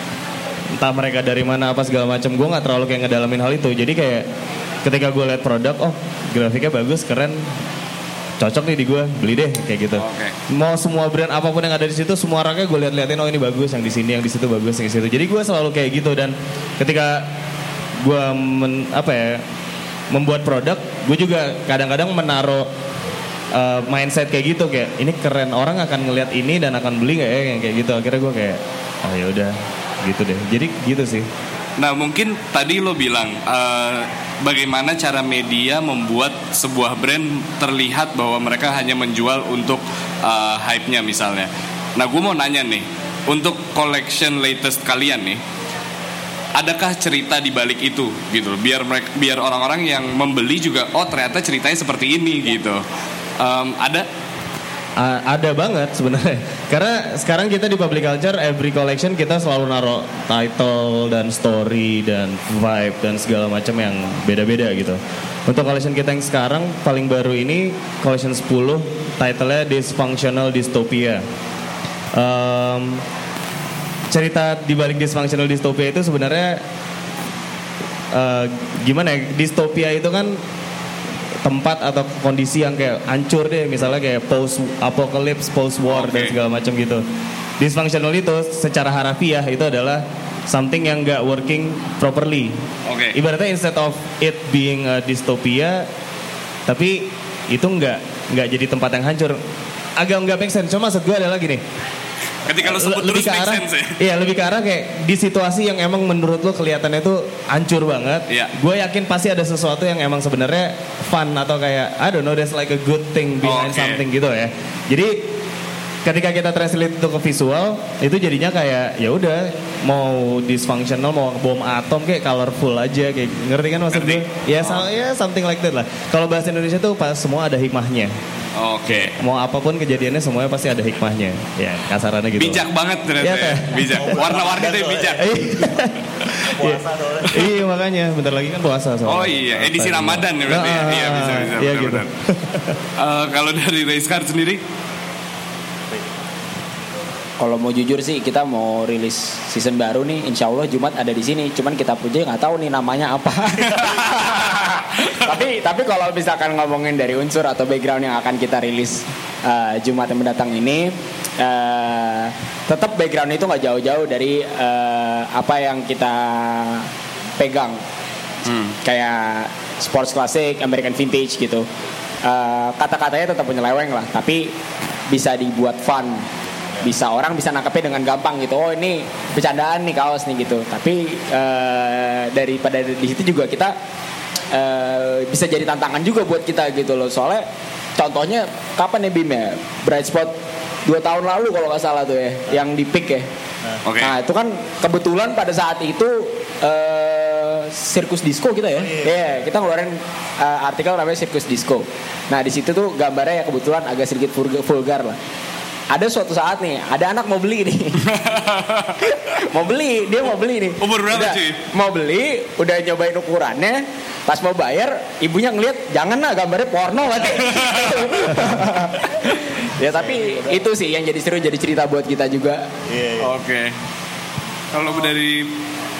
entah mereka dari mana apa segala macam gue nggak terlalu kayak ngedalamin hal itu. Jadi kayak ketika gue liat produk oh grafiknya bagus keren cocok nih di gue beli deh kayak gitu. Mau semua brand apa pun yang ada di situ semua raknya gue liat-liatin oh ini bagus yang di sini yang di situ bagus yang di situ. Jadi gue selalu kayak gitu dan ketika gue men, apa ya membuat produk gue juga kadang-kadang menaruh uh, mindset kayak gitu kayak ini keren orang akan ngelihat ini dan akan beli nggak ya? Kayak gitu. Akhirnya gue kayak oh ya udah gitu deh. Jadi gitu sih. Nah mungkin tadi lo bilang uh, bagaimana cara media membuat sebuah brand terlihat bahwa mereka hanya menjual untuk uh, hype-nya misalnya. Nah gue mau nanya nih, untuk collection latest kalian nih, adakah cerita di balik itu gitu? Biar mereka, biar orang-orang yang membeli juga, oh ternyata ceritanya seperti ini gitu. Um, ada Uh, ada banget sebenarnya. Karena sekarang kita di public culture every collection kita selalu naruh title dan story dan vibe dan segala macam yang beda-beda gitu. Untuk collection kita yang sekarang paling baru ini collection 10 titlenya Dysfunctional Dystopia. Um, cerita di balik Dysfunctional Dystopia itu sebenarnya uh, gimana ya? Dystopia itu kan tempat atau kondisi yang kayak hancur deh misalnya kayak post apocalypse, post war dan segala macam gitu. Dysfunctional itu secara harafiah itu adalah something yang nggak working properly. Oke. Ibaratnya instead of it being a dystopia, tapi itu nggak nggak jadi tempat yang hancur. Agak nggak make sense. Cuma maksud gue adalah gini. Ketika lo sebut lebih terus ke make arah, sense ya. Iya lebih ke arah kayak di situasi yang emang menurut lo kelihatannya itu hancur banget. Iya. Gue yakin pasti ada sesuatu yang emang sebenarnya fun atau kayak I don't know there's like a good thing behind Oke. something gitu ya. Jadi ketika kita translate itu ke visual itu jadinya kayak ya udah mau dysfunctional mau bom atom kayak colorful aja kayak ngerti kan maksud gue? Ya, so- ya something like that lah. Kalau bahasa Indonesia tuh pas semua ada hikmahnya. Oke. Mau apa pun kejadiannya semuanya pasti ada hikmahnya. Ya kasarannya gitu. Bijak banget ternyata Iya, ya. Teh. Bijak. Warna-warni tuh bijak. Puasa soalnya. iya makanya bentar lagi kan puasa soalnya. Oh iya, edisi Ramadan ya berarti ya. Ah, Iya bisa bisa. Iya benar, gitu. benar. Eh, kalau dari race car sendiri, Kalau mau jujur sih kita mau rilis season baru nih, insya Allah Jumat ada di sini. Cuman kita puja nggak tahu nih namanya apa. tapi tapi kalau misalkan ngomongin dari unsur atau background yang akan kita rilis eh, Jumat yang mendatang ini, eh, tetap background itu nggak jauh-jauh dari eh, apa yang kita pegang. Kayak sports classic, American vintage gitu. Eh, kata-katanya tetap penyeleweng lah, tapi bisa dibuat fun bisa orang bisa nangkepnya dengan gampang gitu. Oh ini bercandaan nih kaos nih gitu. Tapi eh, daripada di situ juga kita eh, bisa jadi tantangan juga buat kita gitu loh. Soalnya contohnya kapan ya Bim ya? Bright Spot dua tahun lalu kalau nggak salah tuh ya yang di pick ya. Oke. nah itu kan kebetulan pada saat itu eh, sirkus disco kita ya. Iya, kita ngeluarin eh, artikel namanya sirkus disco. Nah di situ tuh gambarnya ya kebetulan agak sedikit vulgar, vulgar lah ada suatu saat nih, ada anak mau beli nih. mau beli, dia mau beli nih. Umur berapa, Udah, cuy? Mau beli, udah nyobain ukurannya. Pas mau bayar, ibunya ngeliat, jangan lah gambarnya porno katanya. ya tapi itu sih yang jadi seru, jadi cerita buat kita juga. Oke. Kalau dari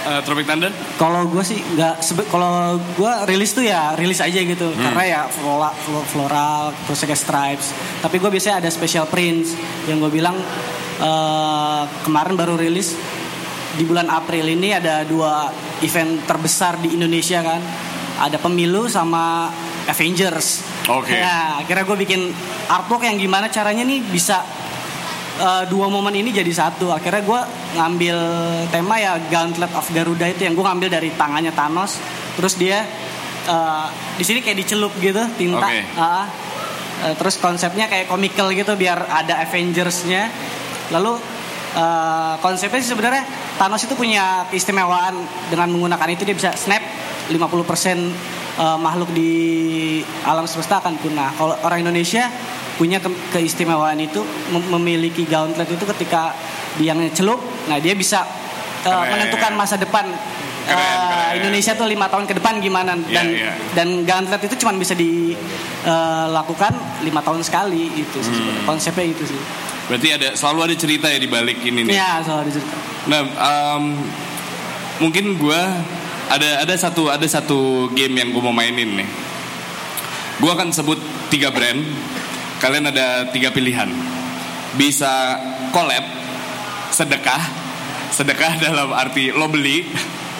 eh, Tropic Thunder, Kalau gue sih nggak sebe- kalau gue rilis tuh ya rilis aja gitu Hmm. karena ya floral, floral terus kayak stripes. Tapi gue biasanya ada special prints yang gue bilang eh, kemarin baru rilis di bulan April ini ada dua event terbesar di Indonesia kan. Ada pemilu sama Avengers. Oke. Nah, akhirnya gue bikin artwork yang gimana caranya nih bisa eh, dua momen ini jadi satu. Akhirnya gue ngambil tema ya Gauntlet of Garuda itu yang gue ngambil dari tangannya Thanos. Terus dia eh, di sini kayak dicelup gitu tinta. Oke. Ah, eh, terus konsepnya kayak komikal gitu biar ada Avengersnya. Lalu eh, konsepnya sih sebenarnya Thanos itu punya keistimewaan dengan menggunakan itu dia bisa snap 50% eh, makhluk di alam semesta akan punah. Kalau orang Indonesia punya ke- keistimewaan itu mem- memiliki gauntlet itu ketika dia celup, nah dia bisa uh, menentukan masa depan uh, Indonesia tuh lima tahun ke depan gimana Iya, dan iya. dan gauntlet itu cuma bisa dilakukan lima tahun sekali itu sih Hmm. konsepnya itu sih. Berarti ada selalu ada cerita ya di balik ini nih. Ya soal cerita. Nah, em, mungkin gue ada ada satu ada satu game yang gue mau mainin nih. Gue akan sebut tiga brand. Kalian ada tiga pilihan. Bisa collab, sedekah, sedekah dalam arti lo beli,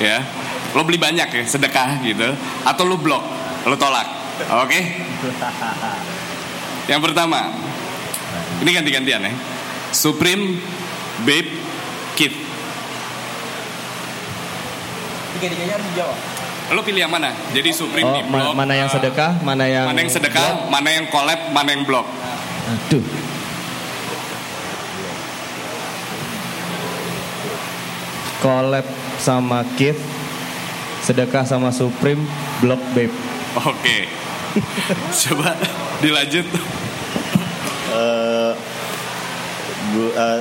ya, lo beli banyak ya, sedekah gitu, atau lo blok, lo tolak, oke? Yang pertama, ini ganti-gantian ya. Supreme, Babe, Kid. Tiga-tiganya harus dijawab. Lo pilih yang mana? Jadi Supreme Oh, di ma- blok. mana yang sedekah, mana yang Mana yang sedekah, mana yang collab, mana yang blok. Aduh. Collab sama Kith, sedekah sama Supreme, Block Babe. Oke. Coba dilanjut. Eh, gua eh,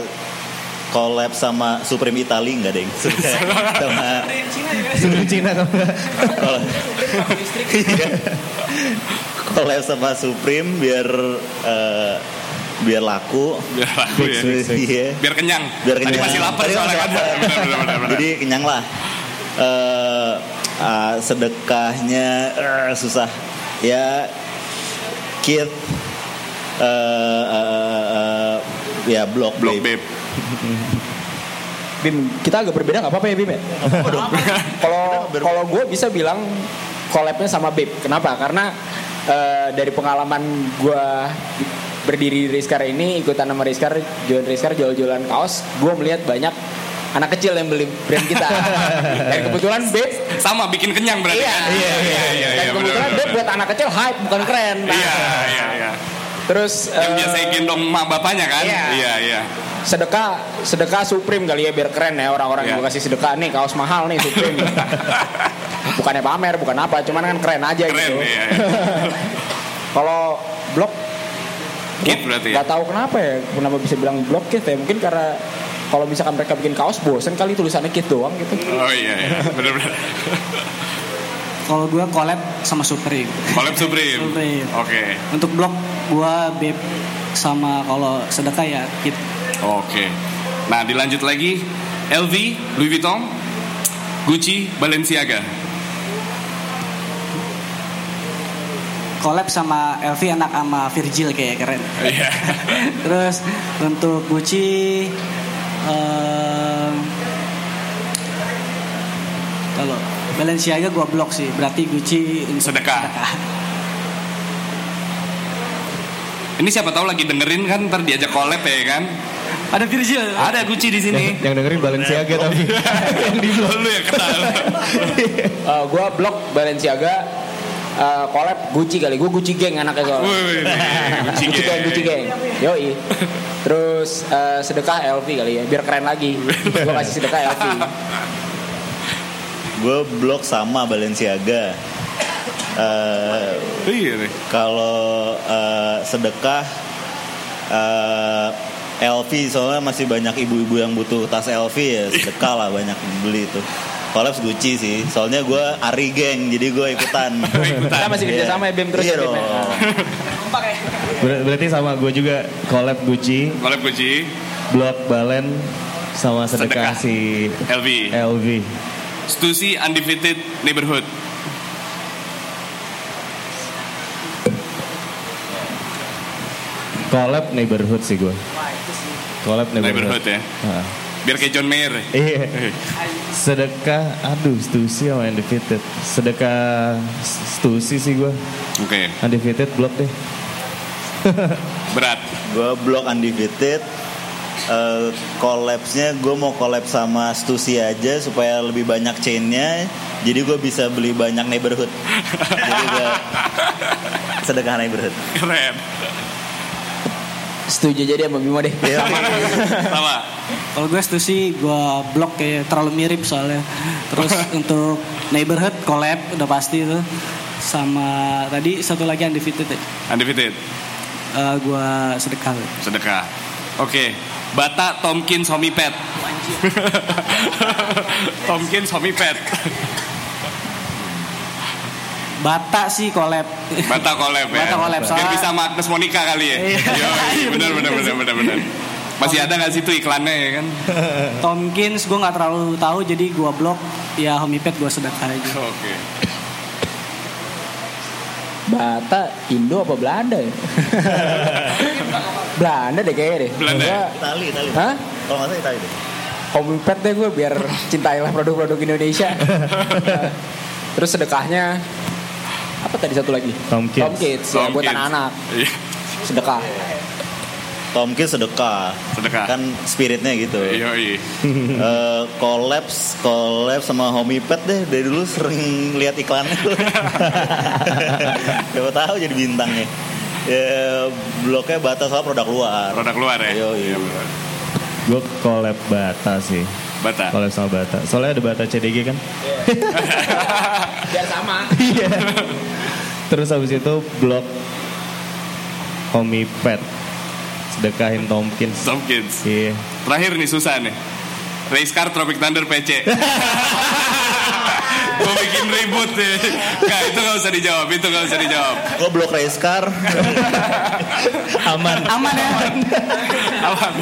collab sama Supreme Italy nggak deng sama Supreme Cina kalau collab sama Supreme biar eh, biar laku Biar laku ya. Fix, iya. Biar kenyang. biar kenyang Tadi masih lapar Tadi soalnya kan. lapar. Benar, benar, benar, benar. jadi kenyang lah Eh, ah, sedekahnya eh, susah ya kid eh, eh, eh, ya blok Blok babe. babe. Bim, kita agak berbeda nggak apa-apa ya Bim ya? Kalau kalau gue bisa bilang collabnya sama Bib. Kenapa? Karena eh, dari pengalaman gue berdiri di Rizkar ini ikutan sama Rizkar jualan Rizkar jual-jualan kaos, gue melihat banyak anak kecil yang beli brand kita. Dan kebetulan Bib Sama bikin kenyang berarti Iya. kan? Iya, iya, iya. dan iya, kebetulan benar, Bib benar. buat anak kecil hype bukan keren. Nah, Iya, iya, iya. Terus Yang eh, biasa gendong mak bapaknya kan? Iya. Iya, iya. Sedekah sedekah Supreme kali ya biar keren ya orang-orang yang Iya. gue kasih sedekah nih kaos mahal nih Supreme bukannya pamer bukan apa cuman kan keren aja Keren, gitu iya. kalau blok Kid berarti ya. nggak tahu kenapa ya kenapa bisa bilang blok kit ya mungkin karena kalau misalkan mereka bikin kaos bosen kali tulisannya kit doang gitu Oh iya, iya. Benar-benar. Kalau gue collab sama Supreme. Collab Supreme. Supreme. Oke. Untuk blog gue Babe sama kalau sedekah ya Kid. Oke. Nah, dilanjut lagi LV, Louis Vuitton, Gucci, Balenciaga. Collab sama LV enak sama Virgil kayak keren. Iya. Terus untuk Gucci eh, kalau Balenciaga gua blok sih, berarti Gucci untuk Sedekah. Ini siapa tahu lagi dengerin kan ntar diajak collab ya kan? Ada Virgil. Ada Gucci di sini. Yang, yang dengerin Balenciaga tapi yang di blok. Lu yang kenal. gue blok Balenciaga eh, collab Gucci kali gue Gucci geng anaknya soalnya. Gucci Gucci gang. gang, Gucci gang. Yoi. Terus eh, sedekah LV kali ya, biar keren lagi. Gue kasih sedekah LV. gue blok sama Balenciaga Eh, Iya nih. kalau eh, sedekah eh, LV soalnya masih banyak ibu-ibu yang butuh tas LV ya sedekah lah banyak beli itu Collabs Gucci sih soalnya gue Ari geng jadi gue ikutan Kita masih kerja sama ya BEM terus iya ya ya. Ber- berarti sama gue juga collab Gucci, Collab Gucci, blok Balen sama sedekah, Sedekah. si LV. LV. Stussy Undefeated Neighborhood. Collab neighborhood sih gue. Collab Neighborhood neighborhood. ya. Nah. Biar kayak John Mayer. Iya. Sedekah, aduh, Stussy sama Undefeated. Sedekah Stussy sih gue. Oke, Undefeated blok deh. berat. gue blok undefeated Eh, collabsnya gue mau collab sama Stussy aja supaya lebih banyak chainnya jadi gue bisa beli banyak neighborhood jadi gue sedekah neighborhood Keren. Setuju jadi sama Bimo deh. Sama. Kalau gue setuju sih gue blok kayak terlalu mirip soalnya. Terus untuk neighborhood collab udah pasti itu sama tadi satu lagi undefeated ya. Undefeated. Eh, gue sedekah. Sedekah. Oke. Bata Tomkins Homie Pet. anjir. Tomkins Homie Pet. Bata sih collab. Bata collab ya. Bata collab, Biar soalnya- bisa Magnus Monica kali ya. Iya. Yo, benar benar benar benar benar. Masih ada nggak sih itu iklannya ya kan? Tomkins gue nggak terlalu tahu jadi gue blok ya Homie Pet gue sedekah aja. Oke. Bata Indo apa Belanda ya? Belanda deh kayaknya deh. Belanda ya? Gua- Itali, Itali. Hah? Kalau nggak salah Itali deh. Home pet deh gue biar cintailah produk-produk Indonesia. Terus sedekahnya apa tadi satu lagi? Tom Kids. Tom Kids ya buat Tomkins. anak-anak. Iya. Sedekah. Tomkins sedekah. Sedekah. Kan spiritnya gitu. Iya iya. Eh, collabs, collab sama Homie Pet deh dari dulu sering lihat iklannya tuh. Siapa tahu jadi bintangnya. Ya bloknya batas soal produk luar. Produk luar ya. Yo, iya. Iya. Gue collab Bata sih. Bata. Collab sama Bata. Soalnya ada Bata CDG kan. Biar sama. Iya. Terus habis itu blok Homie Pet. Sedekahin Tomkins. Tomkins. Iya. Terakhir nih susah nih. Race Car Tropic Thunder PC. Gue bikin ribut deh. Gak, itu gak usah dijawab. Itu gak usah dijawab. Gue blok race car. Aman. Aman ya. Aman.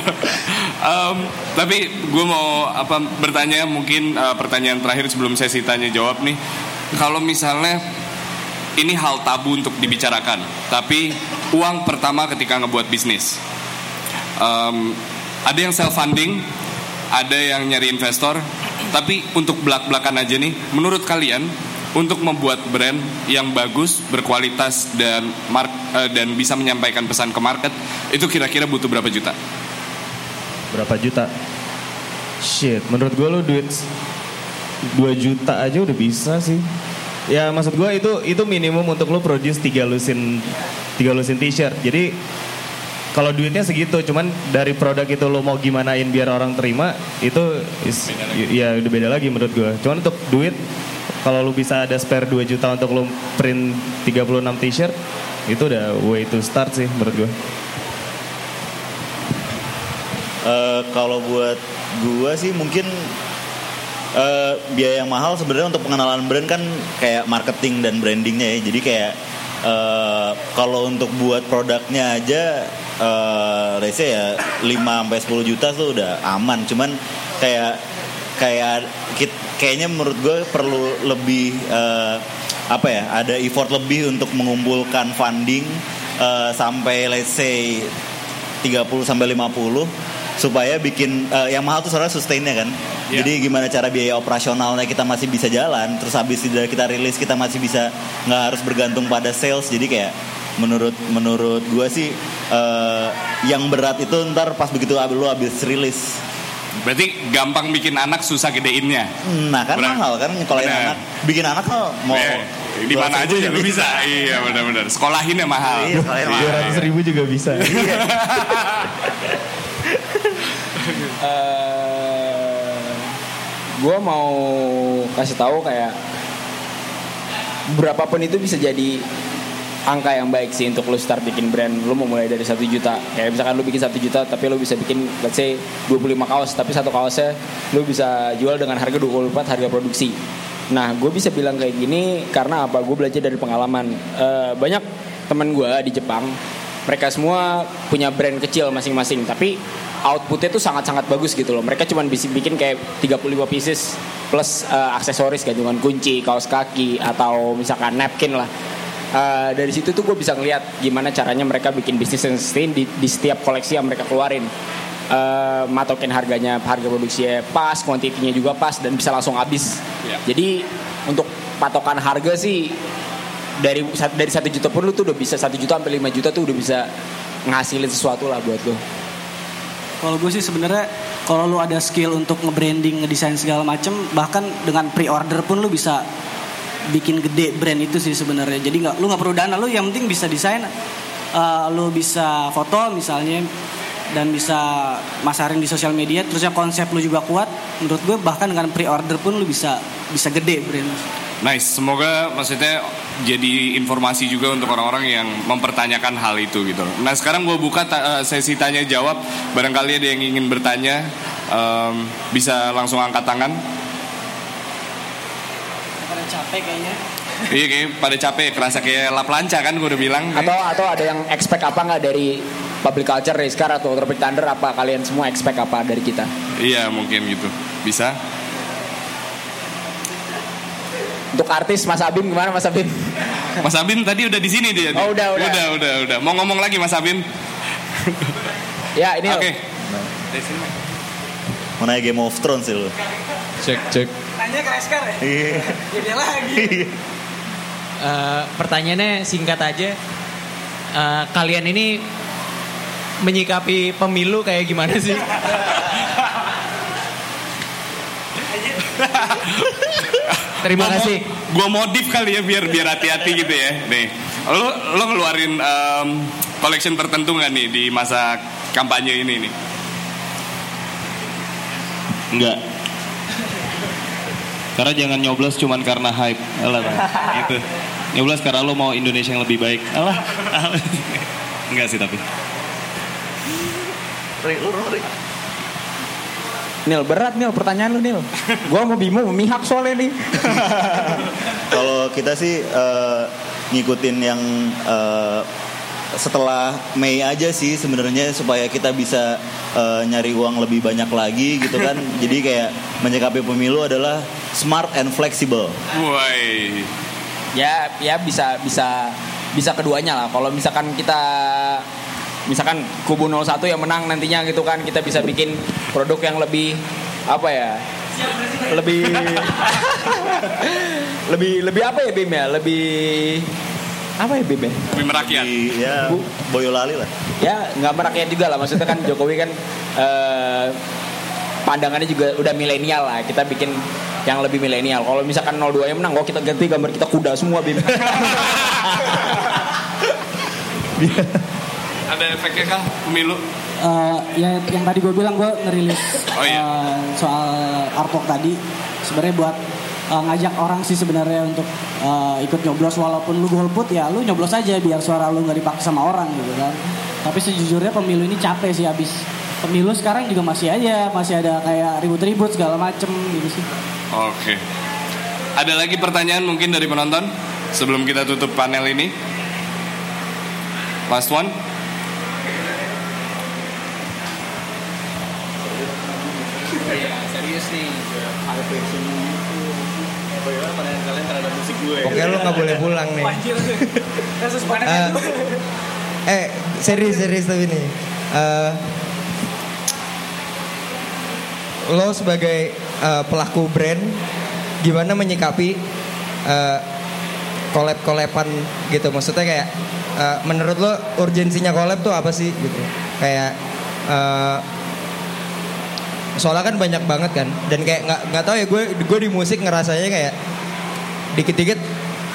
Em, tapi gue mau apa bertanya mungkin eh, pertanyaan terakhir sebelum sesi tanya jawab nih. Kalau misalnya ini hal tabu untuk dibicarakan, tapi uang pertama ketika ngebuat bisnis. Em, ada yang self funding, ada yang nyari investor, tapi untuk belak-belakan aja nih, menurut kalian untuk membuat brand yang bagus, berkualitas dan mark eh, dan bisa menyampaikan pesan ke market itu kira-kira butuh berapa juta? Berapa juta? Shit, menurut gue lu duit 2 juta aja udah bisa sih. Ya maksud gue itu itu minimum untuk lu produce 3 lusin 3 lusin t-shirt. Jadi kalau duitnya segitu, cuman dari produk itu lo mau gimanain biar orang terima itu is, ya udah beda lagi menurut gue. Cuman untuk duit kalau lu bisa ada spare 2 juta untuk lu print 36 t-shirt itu udah way to start sih menurut gue. Eh, kalau buat gua sih mungkin eh, biaya yang mahal sebenarnya untuk pengenalan brand kan kayak marketing dan brandingnya ya. Jadi kayak eh, kalau untuk buat produknya aja eh let's say ya 5 sampai 10 juta tuh udah aman. Cuman kayak kayak kayaknya menurut gue perlu lebih eh, apa ya? Ada effort lebih untuk mengumpulkan funding eh, sampai let's say 30 sampai 50 supaya bikin eh, yang mahal tuh soalnya sustainnya kan. Iya. Jadi gimana cara biaya operasionalnya kita masih bisa jalan, terus habis dari kita rilis kita masih bisa nggak harus bergantung pada sales. Jadi kayak menurut menurut gua sih eh, yang berat itu ntar pas begitu ab- lu habis rilis. Berarti gampang bikin anak susah gedeinnya. Nah kan Benar. mahal kan kalau anak bikin anak kan mau Eh, di mana aja juga bisa. Iya benar-benar. Sekolahin ya mahal. Iya, sekolahin mahal. Iya, iya. 200 ribu juga bisa. gue mau kasih tahu kayak berapapun itu bisa jadi angka yang baik sih untuk lo start bikin brand. Lo mau mulai dari satu juta. Kayak misalkan lo bikin satu juta tapi lo bisa bikin let's say 25 kaos tapi satu kaosnya lo bisa jual dengan harga 24 harga produksi. Nah gue bisa bilang kayak gini karena apa? Gue belajar dari pengalaman. Eh, banyak teman gue di Jepang mereka semua punya brand kecil masing-masing tapi outputnya tuh sangat-sangat bagus gitu loh. Mereka cuma bisa bikin kayak 35 pieces plus eh, aksesoris gantungan kunci kaos kaki atau misalkan napkin lah. Eh, dari situ tuh gue bisa ngeliat gimana caranya mereka bikin bisnis yang sustain di, di setiap koleksi yang mereka keluarin. Eh, matokin harganya harga produksinya pas kuantitinya juga pas dan bisa langsung habis. Iya. jadi untuk patokan harga sih dari dari satu juta pun lu tuh udah bisa satu juta sampai 5 juta tuh udah bisa ngasilin sesuatu lah buat lu Kalau gue sih sebenarnya kalau lu ada skill untuk nge-branding, ngedesain segala macem, bahkan dengan pre-order pun lu bisa bikin gede brand itu sih sebenarnya. Jadi nggak lu nggak perlu dana, lu yang penting bisa desain, eh, lu bisa foto misalnya dan bisa masarin di sosial media. Terusnya konsep lu juga kuat. Menurut gue bahkan dengan pre-order pun lu bisa bisa gede brand. Nice, semoga maksudnya jadi informasi juga untuk orang-orang yang mempertanyakan hal itu gitu. Nah sekarang gue buka ta- eh, sesi tanya jawab, barangkali ada yang ingin bertanya em, bisa langsung angkat tangan. Pada capek kayaknya. Iya kayak pada capek, kerasa kayak lap lanca kan gue udah bilang. Atau atau ada yang expect apa nggak dari public culture, car atau Tropic Thunder apa kalian semua expect apa dari kita? Iya mungkin gitu. Bisa. Untuk artis Mas Abim gimana Mas Abim? Mas Abim tadi udah di sini dia. Oh, udah, udah. Udah, udah, udah. Mau ngomong lagi Mas Abim? Ya ini Oke. Mau nanya Game of Thrones sih lu. Cek cek. Tanya ke Reskar ya? Iya. Ya dia lagi. Eh, pertanyaannya singkat aja. Eh, kalian ini menyikapi pemilu kayak gimana sih? Terima Gua kasih. mo- Gua modif kali ya biar biar hati-hati gitu ya. Nih, lo lo ngeluarin em, collection tertentu nggak nih di masa kampanye ini nih? Enggak. Karena jangan nyoblos cuman karena hype. Alah, gitu. Nyoblos karena lo mau Indonesia yang lebih baik. Alah. Enggak sih tapi. Nil berat Nil pertanyaan lu Nil. Gua mau Bimo memihak soalnya nih. Kalau kita sih eh, ngikutin yang eh, setelah Mei aja sih sebenarnya supaya kita bisa eh, nyari uang lebih banyak lagi gitu kan. Jadi kayak menyikapi pemilu adalah smart and flexible. Woi. ya ya bisa bisa bisa keduanya lah. Kalau misalkan kita misalkan kubu 01 yang menang nantinya gitu kan kita bisa bikin produk yang lebih apa ya? Lebih lebih lebih apa ya Bim ya? Lebih apa ya Bim ya? Lebih merakyat. Ya Boyolali lah. Ya nggak merakyat juga lah maksudnya kan Jokowi kan eh, pandangannya juga udah milenial lah. Kita bikin yang lebih milenial. Kalau misalkan 02 yang menang, oh kita ganti gambar kita kuda semua Bim. Ada efeknya kah pemilu? Eh, ya yang tadi gue bilang gue ngerilis Oh, iya. eh, soal artwork tadi sebenarnya buat eh, ngajak orang sih sebenarnya untuk eh, ikut nyoblos walaupun lu golput ya lu nyoblos aja biar suara lu nggak dipakai sama orang gitu kan tapi sejujurnya pemilu ini capek sih habis pemilu sekarang juga masih aja masih ada kayak ribut-ribut segala macem gitu sih Oke. Ada lagi pertanyaan mungkin dari penonton sebelum kita tutup panel ini? Last one. Serius nih. Oke lu nggak boleh pulang nih. kasus Eh, eh serius serius tapi nih. Eh, lo sebagai eh, pelaku brand gimana menyikapi eh, collab-collaban gitu maksudnya kayak eh, menurut lo urgensinya collab tuh apa sih gitu kayak eh, soalnya kan banyak banget kan. Dan kayak nggak nggak tahu ya gue gue di musik ngerasanya kayak dikit-dikit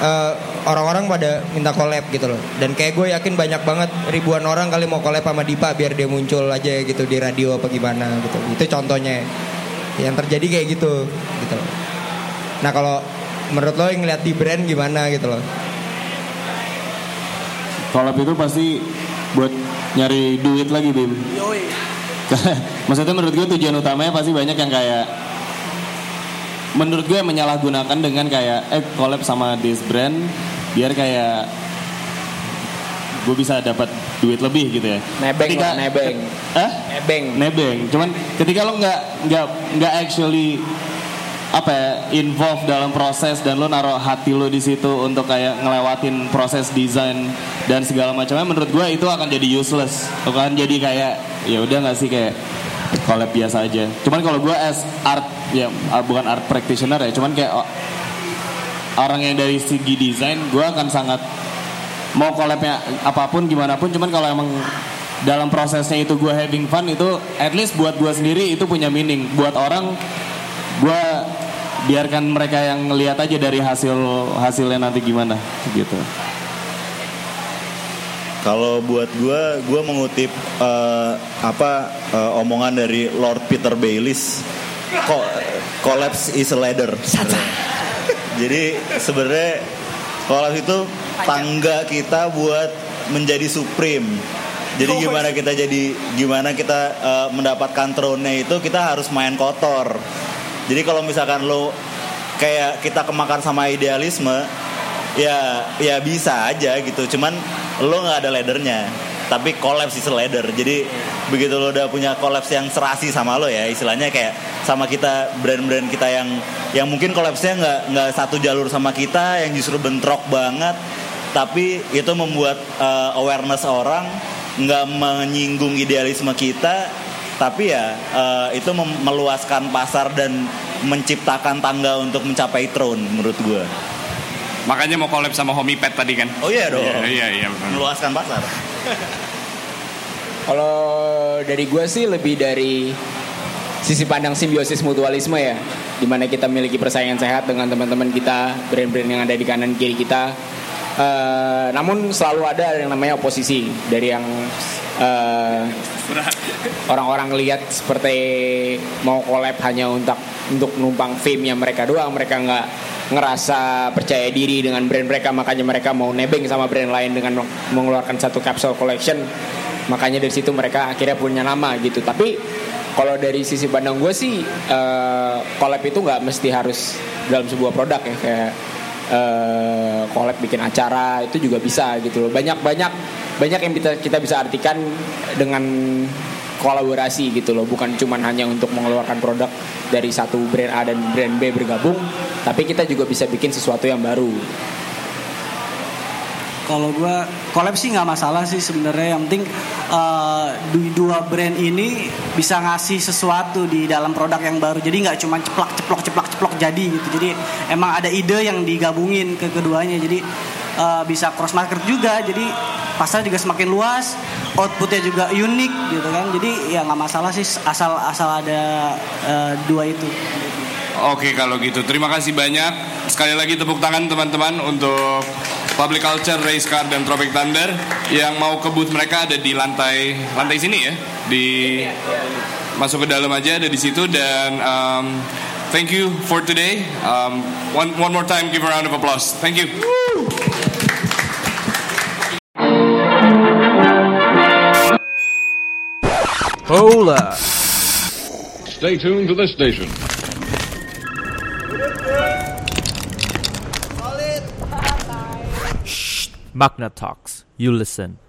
eh, orang-orang pada minta collab gitu loh. Dan kayak gue yakin banyak banget ribuan orang kali mau collab sama Dipa biar dia muncul aja gitu di radio apa gimana gitu. Itu contohnya yang terjadi kayak gitu gitu loh. nah kalau menurut lo yang ngeliat di brand gimana gitu loh? Collab itu pasti buat nyari duit lagi Bim. Maksudnya menurut gue tujuan utamanya pasti banyak yang kayak menurut gue menyalahgunakan dengan kayak eh collab sama this brand biar kayak gue bisa dapat duit lebih gitu ya. Nebeng Ketika- lah, nebeng. Hah? Nebeng. Nebeng. Cuman ketika lo nggak nggak nggak actually apa ya involve dalam proses dan lo naruh hati lo di situ untuk kayak ngelewatin proses desain dan segala macamnya menurut gue itu akan jadi useless. Akan jadi kayak ya udah nggak sih kayak collab biasa aja. Cuman kalau gue as art ya bukan art practitioner ya cuman kayak orang yang dari segi desain gue akan sangat mau collabnya apa pun gimana pun cuman kalau emang dalam prosesnya itu gue having fun itu at least buat gue sendiri itu punya meaning. Buat orang gue biarkan mereka yang ngelihat aja dari hasil hasilnya nanti gimana gitu Kalau buat gue, gue mengutip eh, apa eh, omongan dari Lord Peter Bayliss, kok collapse is a ladder. Jadi sebenarnya collapse itu tangga kita buat menjadi supreme. Jadi gimana kita jadi gimana kita uh, mendapatkan throne itu kita harus main kotor. Jadi kalau misalkan lo kayak kita kemakan sama idealisme, ya ya bisa aja gitu. Cuman lo nggak ada leadernya tapi kolaps is ladder jadi begitu lo udah punya kolaps yang serasi sama lo ya istilahnya kayak sama kita brand-brand kita yang yang mungkin kolapsnya nggak nggak satu jalur sama kita yang justru bentrok banget. Tapi itu membuat uh, awareness orang nggak menyinggung idealisme kita tapi ya uh, itu meluaskan pasar dan menciptakan tangga untuk mencapai throne menurut gue. Makanya mau collab sama Homipet tadi kan? Oh iya dong. Iya iya. iya Meluaskan pasar. Kalau dari gue sih lebih dari sisi pandang simbiosis mutualisme ya, di mana kita memiliki persaingan sehat dengan teman-teman kita, brand-brand yang ada di kanan kiri kita. Uh, namun selalu ada yang namanya oposisi dari yang uh, orang-orang lihat seperti mau collab hanya untuk untuk numpang fame-nya mereka doang, mereka nggak ngerasa percaya diri dengan brand mereka makanya mereka mau nebeng sama brand lain dengan mengeluarkan satu capsule collection. Makanya dari situ mereka akhirnya punya nama gitu. Tapi kalau dari sisi pandang gue sih uh, collab itu nggak mesti harus dalam sebuah produk ya. Kayak uh, bikin acara itu juga bisa gitu loh. Banyak banyak banyak yang kita kita bisa artikan dengan kolaborasi gitu loh. Bukan cuma hanya untuk mengeluarkan produk dari satu brand A dan brand B bergabung tapi kita juga bisa bikin sesuatu yang baru kalau gue collab sih nggak masalah sih sebenarnya. Yang penting uh, dua brand ini bisa ngasih sesuatu di dalam produk yang baru. Jadi nggak cuma ceplok ceplok ceplok ceplok jadi gitu. Jadi emang ada ide yang digabungin ke keduanya. Jadi uh, bisa cross market juga. Jadi pasar juga semakin luas, outputnya juga unik gitu kan. Jadi ya nggak masalah sih asal asal ada uh, dua itu. Oke kalau gitu terima kasih banyak sekali lagi tepuk tangan teman-teman untuk Public Culture, Race Car dan Tropic Thunder yang mau ke booth mereka ada di lantai lantai sini ya di masuk ke dalam aja ada di situ dan um, thank you for today um, one one more time give a round of applause thank you. Hola. Stay tuned to this station. Magna Talks. You listen.